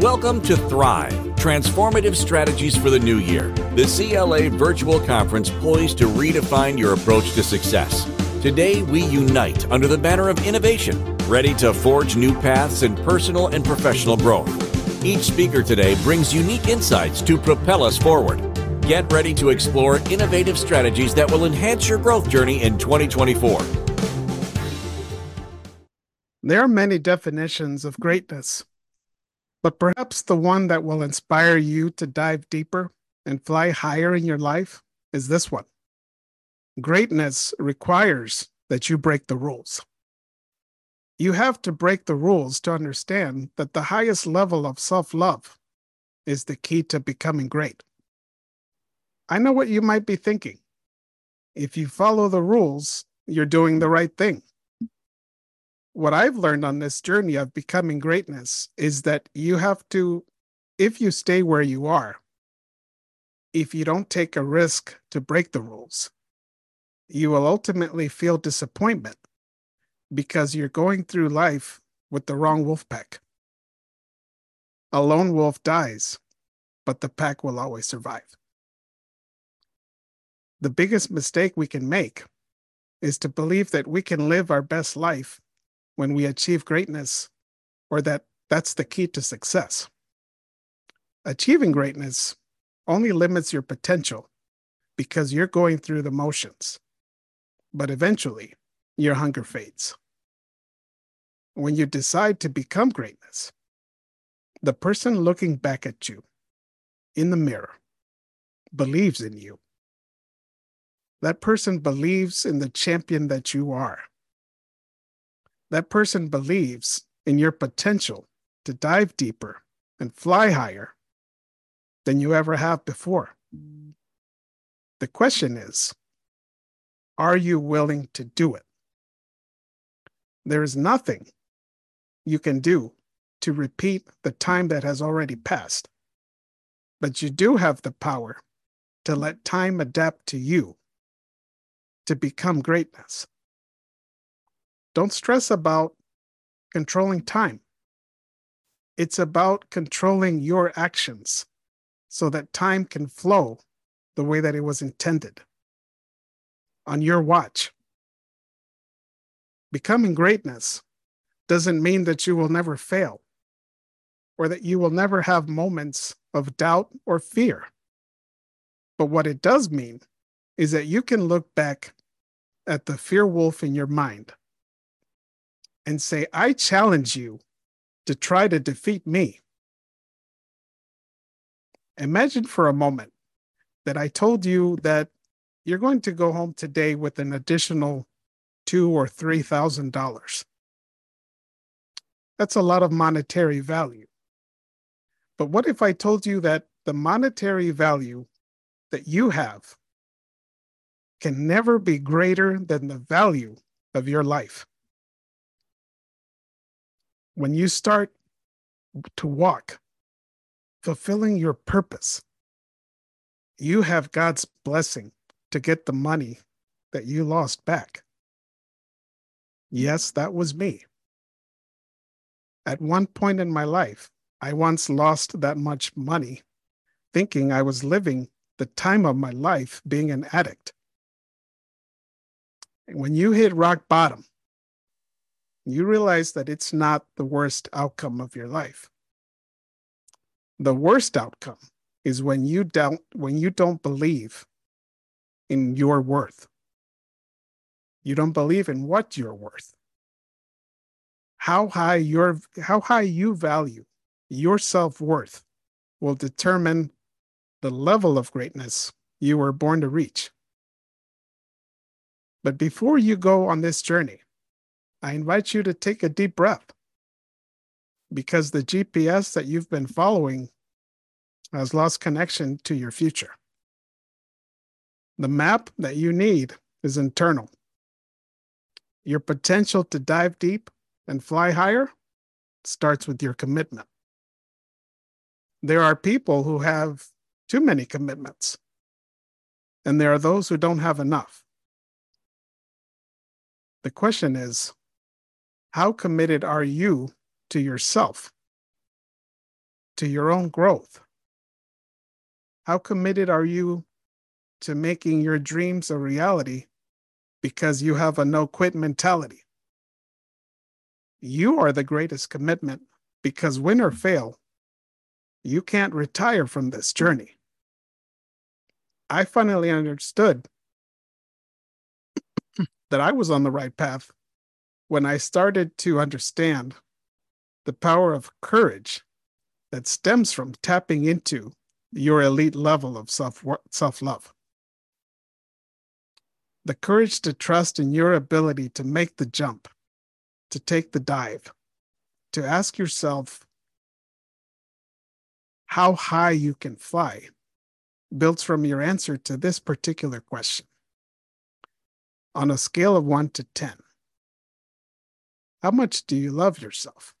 Welcome to Thrive Transformative Strategies for the New Year, the CLA virtual conference poised to redefine your approach to success. Today, we unite under the banner of innovation, ready to forge new paths in personal and professional growth. Each speaker today brings unique insights to propel us forward. Get ready to explore innovative strategies that will enhance your growth journey in 2024. There are many definitions of greatness, but perhaps the one that will inspire you to dive deeper and fly higher in your life is this one. Greatness requires that you break the rules. You have to break the rules to understand that the highest level of self love is the key to becoming great. I know what you might be thinking. If you follow the rules, you're doing the right thing what I've learned on this journey of becoming greatness is that you have to, if you stay where you are, if you don't take a risk to break the rules, you will ultimately feel disappointment because you're going through life with the wrong wolf pack. A lone wolf dies, but the pack will always survive. The biggest mistake we can make is to believe that we can live our best life when we achieve greatness or that that's the key to success. Achieving greatness only limits your potential because you're going through the motions. But eventually, your hunger fades. When you decide to become greatness, the person looking back at you in the mirror believes in you. That person believes in the champion that you are that person believes in your potential to dive deeper and fly higher than you ever have before. The question is are you willing to do it? There is nothing you can do to repeat the time that has already passed, but you do have the power to let time adapt to you to become greatness. Don't stress about controlling time. It's about controlling your actions so that time can flow the way that it was intended on your watch. Becoming greatness doesn't mean that you will never fail or that you will never have moments of doubt or fear. But what it does mean is that you can look back at the fear wolf in your mind and say, I challenge you to try to defeat me. Imagine for a moment that I told you that you're going to go home today with an additional two or three thousand dollars. That's a lot of monetary value. But what if I told you that the monetary value that you have can never be greater than the value of your life? When you start to walk, fulfilling your purpose, you have God's blessing to get the money that you lost back. Yes, that was me. At one point in my life, I once lost that much money thinking I was living the time of my life being an addict. When you hit rock bottom, you realize that it's not the worst outcome of your life. The worst outcome is when you don't when you don't believe in your worth. You don't believe in what you're worth. How high your how high you value your self-worth will determine the level of greatness you were born to reach. But before you go on this journey, I invite you to take a deep breath because the GPS that you've been following has lost connection to your future. The map that you need is internal. Your potential to dive deep and fly higher starts with your commitment. There are people who have too many commitments, and there are those who don't have enough. The question is how committed are you to yourself? to your own growth? How committed are you to making your dreams a reality because you have a no quit mentality? You are the greatest commitment because win or fail, you can't retire from this journey. I finally understood that I was on the right path when I started to understand the power of courage that stems from tapping into your elite level of self self love. The courage to trust in your ability to make the jump, to take the dive, to ask yourself how high you can fly builds from your answer to this particular question. On a scale of 1 to 10, how much do you love yourself?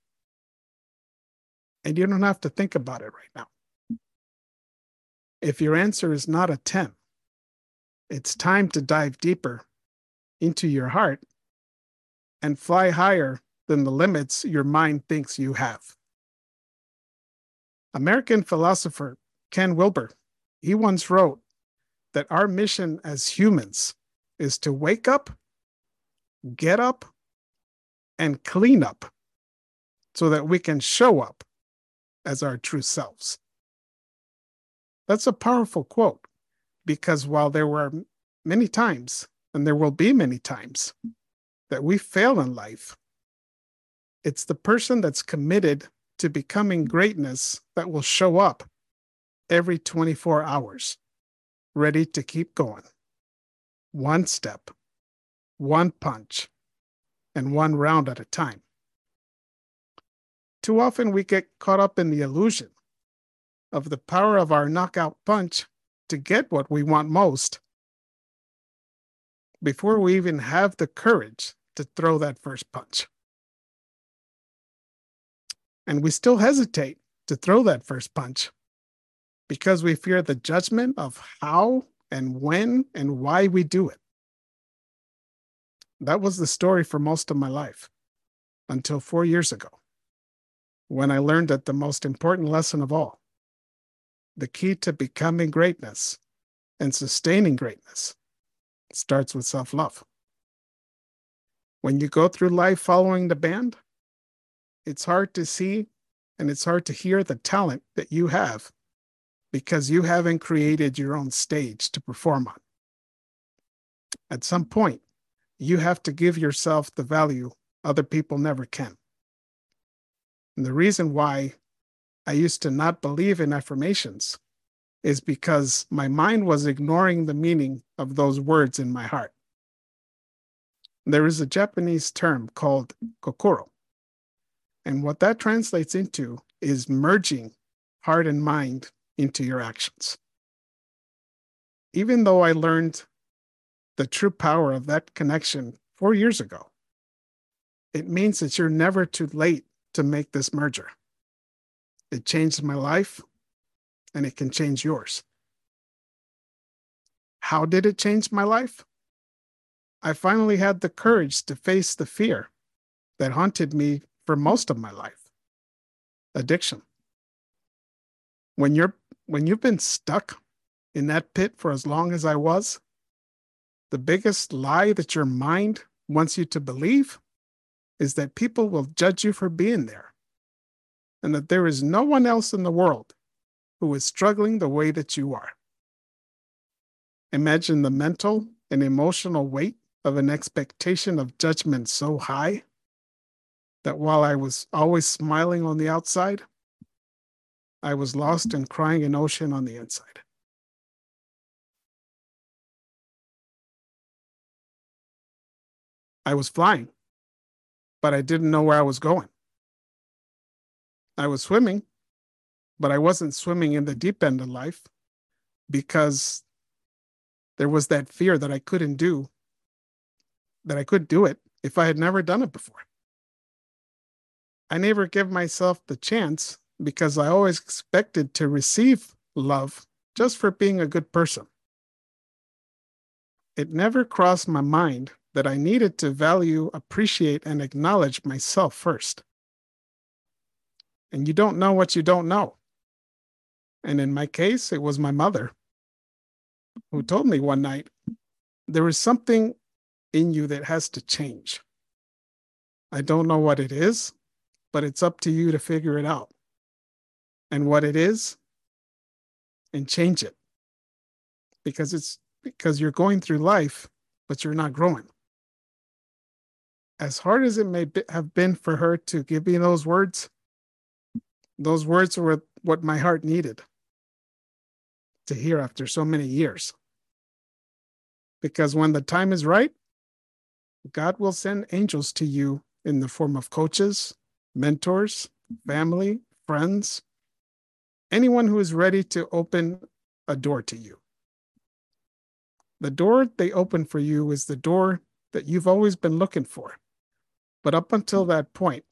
And you don't have to think about it right now. If your answer is not a 10, it's time to dive deeper into your heart and fly higher than the limits your mind thinks you have. American philosopher Ken Wilber, he once wrote that our mission as humans is to wake up, get up, and clean up so that we can show up as our true selves. That's a powerful quote because while there were many times, and there will be many times, that we fail in life, it's the person that's committed to becoming greatness that will show up every 24 hours, ready to keep going. One step, one punch, and one round at a time. Too often we get caught up in the illusion of the power of our knockout punch to get what we want most before we even have the courage to throw that first punch. And we still hesitate to throw that first punch because we fear the judgment of how and when and why we do it. That was the story for most of my life until four years ago when I learned that the most important lesson of all, the key to becoming greatness and sustaining greatness, starts with self love. When you go through life following the band, it's hard to see and it's hard to hear the talent that you have because you haven't created your own stage to perform on. At some point, you have to give yourself the value other people never can. And the reason why I used to not believe in affirmations is because my mind was ignoring the meaning of those words in my heart. There is a Japanese term called kokoro. And what that translates into is merging heart and mind into your actions. Even though I learned the true power of that connection four years ago, it means that you're never too late to make this merger. It changed my life and it can change yours. How did it change my life? I finally had the courage to face the fear that haunted me for most of my life addiction. When you're when you've been stuck in that pit for as long as I was, the biggest lie that your mind wants you to believe is that people will judge you for being there and that there is no one else in the world who is struggling the way that you are. Imagine the mental and emotional weight of an expectation of judgment so high that while I was always smiling on the outside, I was lost and crying an ocean on the inside. I was flying, but I didn't know where I was going. I was swimming, but I wasn't swimming in the deep end of life because there was that fear that I couldn't do, that I could do it if I had never done it before. I never gave myself the chance because I always expected to receive love just for being a good person. It never crossed my mind that I needed to value, appreciate, and acknowledge myself first. And you don't know what you don't know And in my case, it was my mother who mm-hmm. told me one night, there is something in you that has to change. I don't know what it is, but it's up to you to figure it out. And what it is, and change it. Because it's because you're going through life, but you're not growing. As hard as it may be, have been for her to give me those words, those words were what my heart needed to hear after so many years. Because when the time is right, God will send angels to you in the form of coaches, mentors, family, friends, anyone who is ready to open a door to you. The door they open for you is the door that you've always been looking for. But up until mm. that point,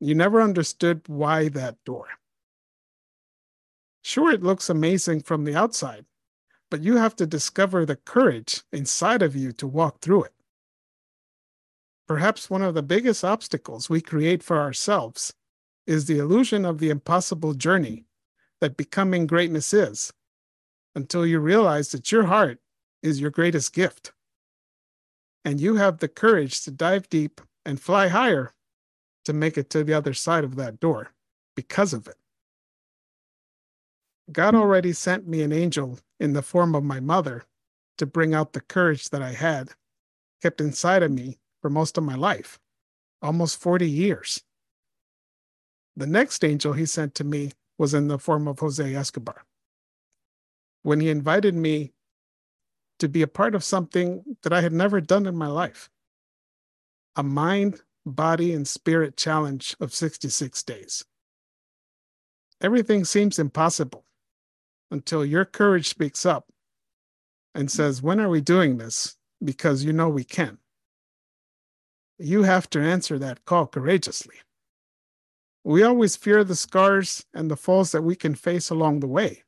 you never understood why that door. Sure, it looks amazing from the outside, but you have to discover the courage inside of you to walk through it. Perhaps one of the biggest obstacles we create for ourselves is the illusion of the impossible journey that becoming greatness is until you realize that your heart is your greatest gift. And you have the courage to dive deep and fly higher to make it to the other side of that door because of it. God already sent me an angel in the form of my mother to bring out the courage that I had kept inside of me for most of my life, almost 40 years. The next angel he sent to me was in the form of Jose Escobar. When he invited me to be a part of something that I had never done in my life a mind, body, and spirit challenge of 66 days. Everything seems impossible until your courage speaks up and says, When are we doing this? Because you know we can. You have to answer that call courageously. We always fear the scars and the falls that we can face along the way,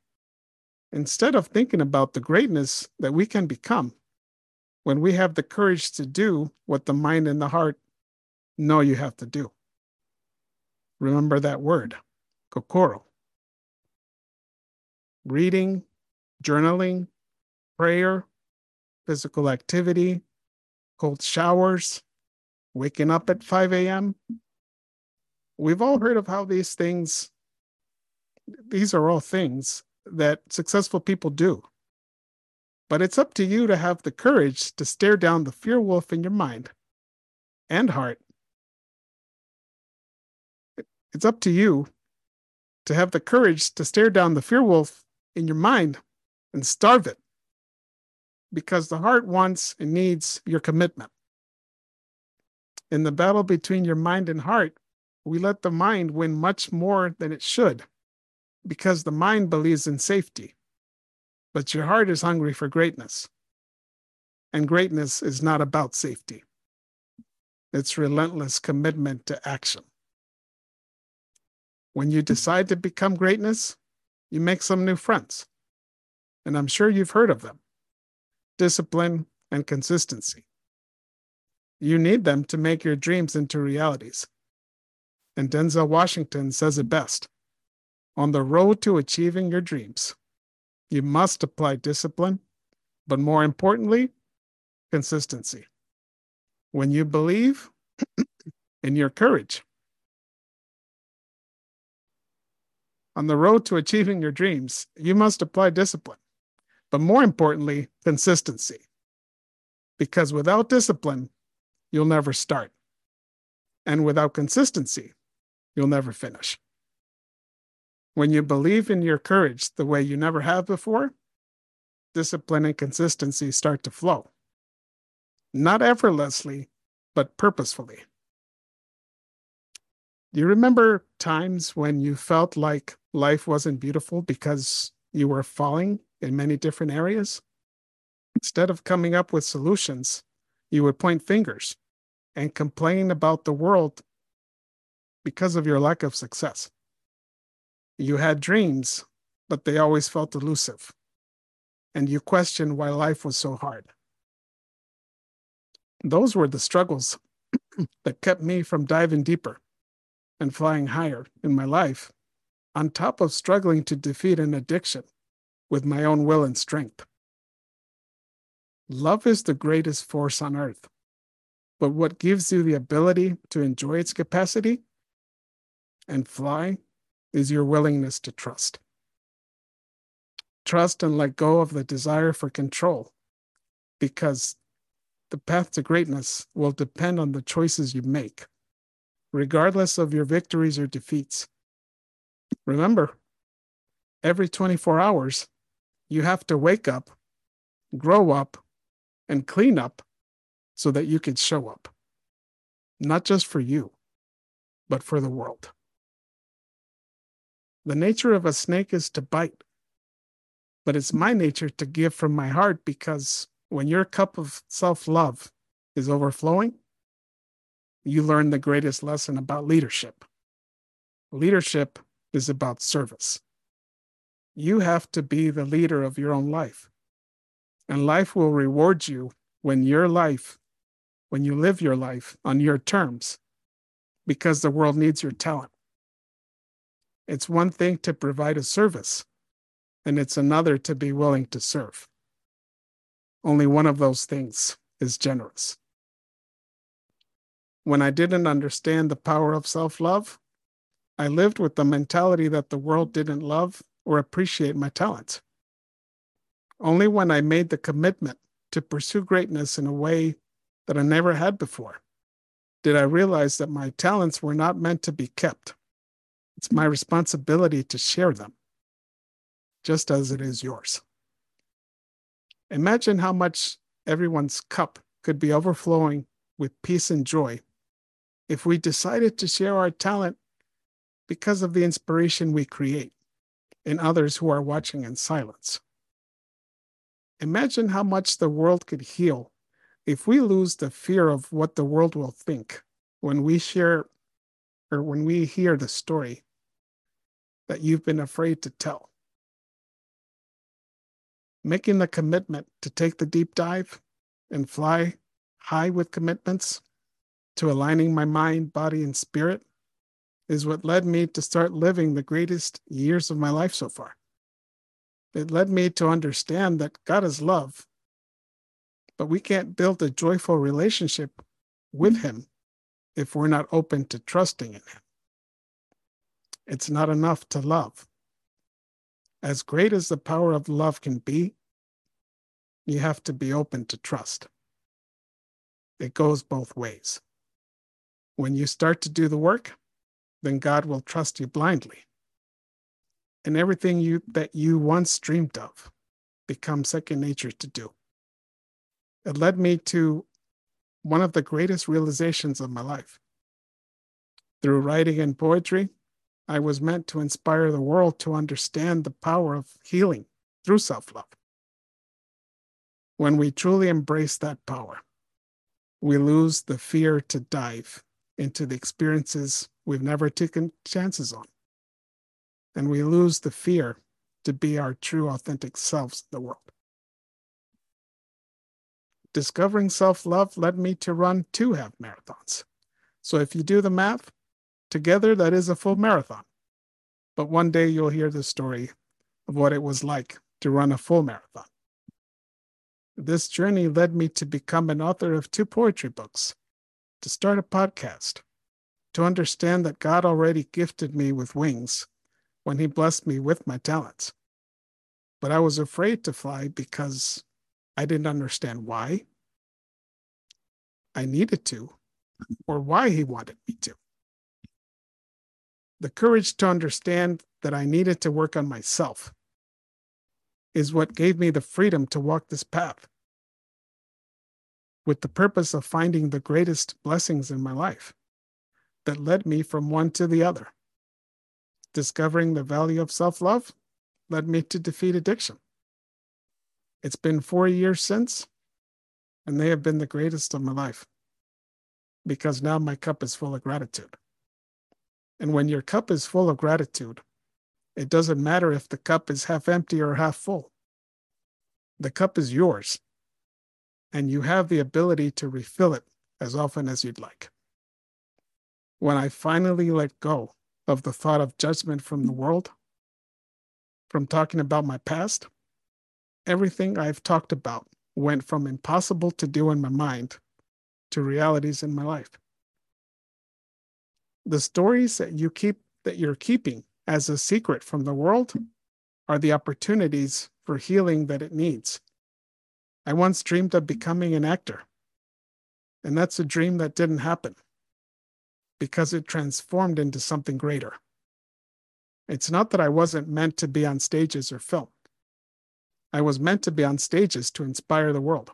instead of thinking about the greatness that we can become when we have the courage to do what the mind and the heart know you have to do. Remember that word, kokoro reading, journaling, prayer, physical activity, cold showers, waking up at 5 a.m. We've all heard of how these things, these are all things that successful people do. But it's up to you to have the courage to stare down the fear wolf in your mind and heart. It's up to you to have the courage to stare down the fear wolf in your mind and starve it because the heart wants and needs your commitment. In the battle between your mind and heart, we let the mind win much more than it should because the mind believes in safety, but your heart is hungry for greatness. And greatness is not about safety, it's relentless commitment to action. When you decide to become greatness, you make some new friends. And I'm sure you've heard of them discipline and consistency. You need them to make your dreams into realities. And Denzel Washington says it best on the road to achieving your dreams, you must apply discipline, but more importantly, consistency. When you believe in your courage, On the road to achieving your dreams, you must apply discipline, but more importantly, consistency. Because without discipline, you'll never start. And without consistency, you'll never finish. When you believe in your courage the way you never have before, discipline and consistency start to flow. Not effortlessly, but purposefully. Do you remember times when you felt like life wasn't beautiful because you were falling in many different areas? Instead of coming up with solutions, you would point fingers and complain about the world because of your lack of success. You had dreams, but they always felt elusive, and you questioned why life was so hard. Those were the struggles that kept me from diving deeper and flying higher in my life on top of struggling to defeat an addiction with my own will and strength. Love is the greatest force on earth, but what gives you the ability to enjoy its capacity and fly is your willingness to trust. Trust and let go of the desire for control because the path to greatness will depend on the choices you make, regardless of your victories or defeats. Remember, every 24 hours, you have to wake up, grow up, and clean up so that you can show up, not just for you, but for the world. The nature of a snake is to bite, but it's my nature to give from my heart because when your cup of self love is overflowing, you learn the greatest lesson about leadership. Leadership is about service. You have to be the leader of your own life. And life will reward you when your life, when you live your life on your terms, because the world needs your talent. It's one thing to provide a service, and it's another to be willing to serve. Only one of those things is generous. When I didn't understand the power of self love, I lived with the mentality that the world didn't love or appreciate my talents. Only when I made the commitment to pursue greatness in a way that I never had before did I realize that my talents were not meant to be kept. It's my responsibility to share them, just as it is yours. Imagine how much everyone's cup could be overflowing with peace and joy if we decided to share our talent because of the inspiration we create in others who are watching in silence. Imagine how much the world could heal if we lose the fear of what the world will think when we share or when we hear the story that you've been afraid to tell making the commitment to take the deep dive and fly high with commitments to aligning my mind, body, and spirit is what led me to start living the greatest years of my life so far. It led me to understand that God is love, but we can't build a joyful relationship with Him if we're not open to trusting in Him. It's not enough to love as great as the power of love can be, you have to be open to trust. It goes both ways. When you start to do the work, then God will trust you blindly. And everything you that you once dreamed of becomes second nature to do. It led me to one of the greatest realizations of my life. Through writing and poetry, I was meant to inspire the world to understand the power of healing through self love. When we truly embrace that power, we lose the fear to dive into the experiences we've never taken chances on. And we lose the fear to be our true, authentic selves in the world. Discovering self love led me to run two half marathons. So if you do the math, Together, that is a full marathon. But one day you'll hear the story of what it was like to run a full marathon. This journey led me to become an author of two poetry books, to start a podcast, to understand that God already gifted me with wings when He blessed me with my talents. But I was afraid to fly because I didn't understand why I needed to or why He wanted me to the courage to understand that I needed to work on myself is what gave me the freedom to walk this path with the purpose of finding the greatest blessings in my life that led me from one to the other. Discovering the value of self love led me to defeat addiction. It's been four years since, and they have been the greatest of my life because now my cup is full of gratitude. And when your cup is full of gratitude, it doesn't matter if the cup is half empty or half full. The cup is yours, and you have the ability to refill it as often as you'd like. When I finally let go of the thought of judgment from the world, from talking about my past. Everything I've talked about went from impossible to do in my mind to realities in my life. The stories that you keep that you're keeping as a secret from the world are the opportunities for healing that it needs. I once dreamed of becoming an actor, and that's a dream that didn't happen because it transformed into something greater. It's not that I wasn't meant to be on stages or film. I was meant to be on stages to inspire the world,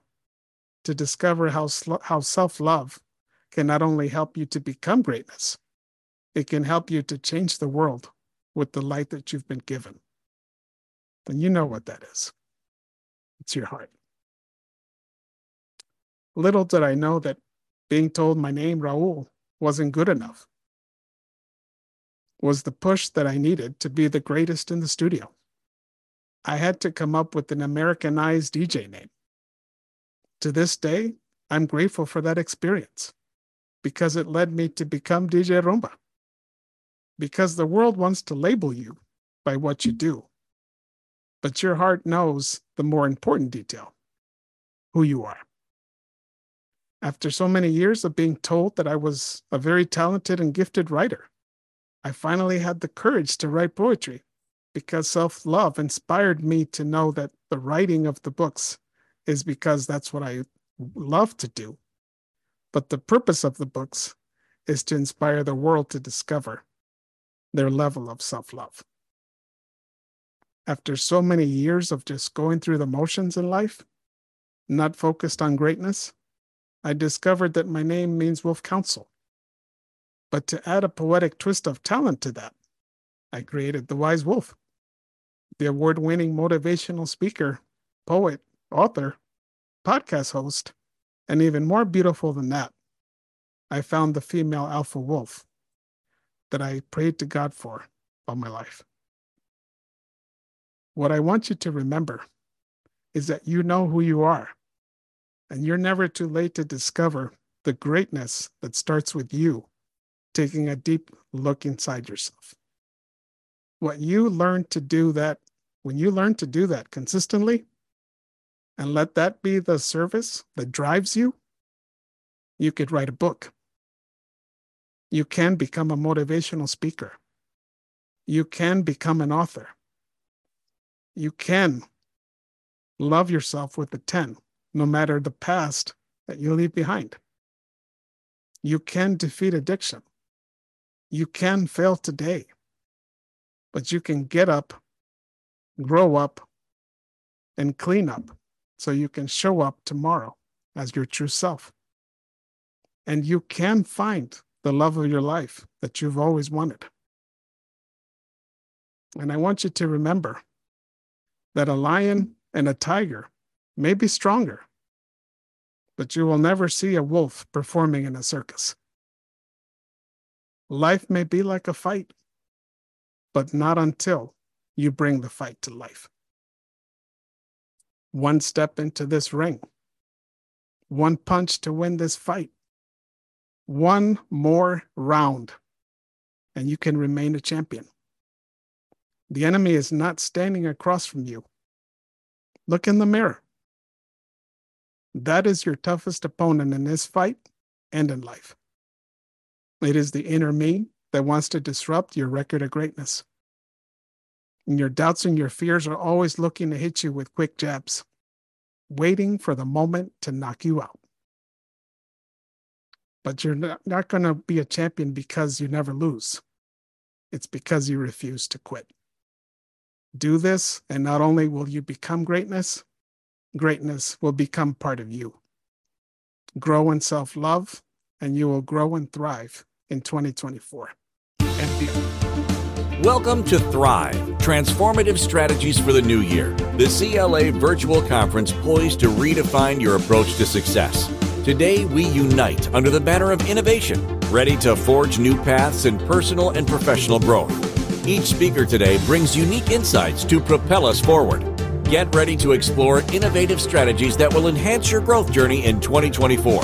to discover how, how self love can not only help you to become greatness, it can help you to change the world with the light that you've been given. Then you know what that is it's your heart. Little did I know that being told my name, Raul, wasn't good enough, was the push that I needed to be the greatest in the studio. I had to come up with an Americanized DJ name. To this day, I'm grateful for that experience because it led me to become DJ Rumba. Because the world wants to label you by what you do, but your heart knows the more important detail who you are. After so many years of being told that I was a very talented and gifted writer, I finally had the courage to write poetry because self love inspired me to know that the writing of the books is because that's what I love to do. But the purpose of the books is to inspire the world to discover their level of self love. After so many years of just going through the motions in life, not focused on greatness, I discovered that my name means Wolf Counsel. But to add a poetic twist of talent to that, I created The Wise Wolf, the award winning motivational speaker, poet, author, podcast host, and even more beautiful than that, I found the female alpha wolf that I prayed to God for all my life. What I want you to remember is that you know who you are, and you're never too late to discover the greatness that starts with you taking a deep look inside yourself. What you learn to do that, when you learn to do that consistently, and let that be the service that drives you, you could write a book. You can become a motivational speaker. You can become an author. You can love yourself with a 10, no matter the past that you leave behind. You can defeat addiction. You can fail today, but you can get up, grow up, and clean up so you can show up tomorrow as your true self. And you can find the love of your life that you've always wanted. And I want you to remember that a lion and a tiger may be stronger, but you will never see a wolf performing in a circus. Life may be like a fight, but not until you bring the fight to life. One step into this ring, one punch to win this fight, one more round, and you can remain a champion. The enemy is not standing across from you. Look in the mirror. That is your toughest opponent in this fight and in life. It is the inner me that wants to disrupt your record of greatness. And your doubts and your fears are always looking to hit you with quick jabs, waiting for the moment to knock you out but you're not, not going to be a champion because you never lose. It's because you refuse to quit. Do this, and not only will you become greatness, greatness will become part of you. Grow in self love, and you will grow and thrive in 2024 and beyond. Welcome to Thrive Transformative Strategies for the New Year, the CLA virtual conference poised to redefine your approach to success. Today, we unite under the banner of innovation, ready to forge new paths in personal and professional growth. Each speaker today brings unique insights to propel us forward. Get ready to explore innovative strategies that will enhance your growth journey in 2024.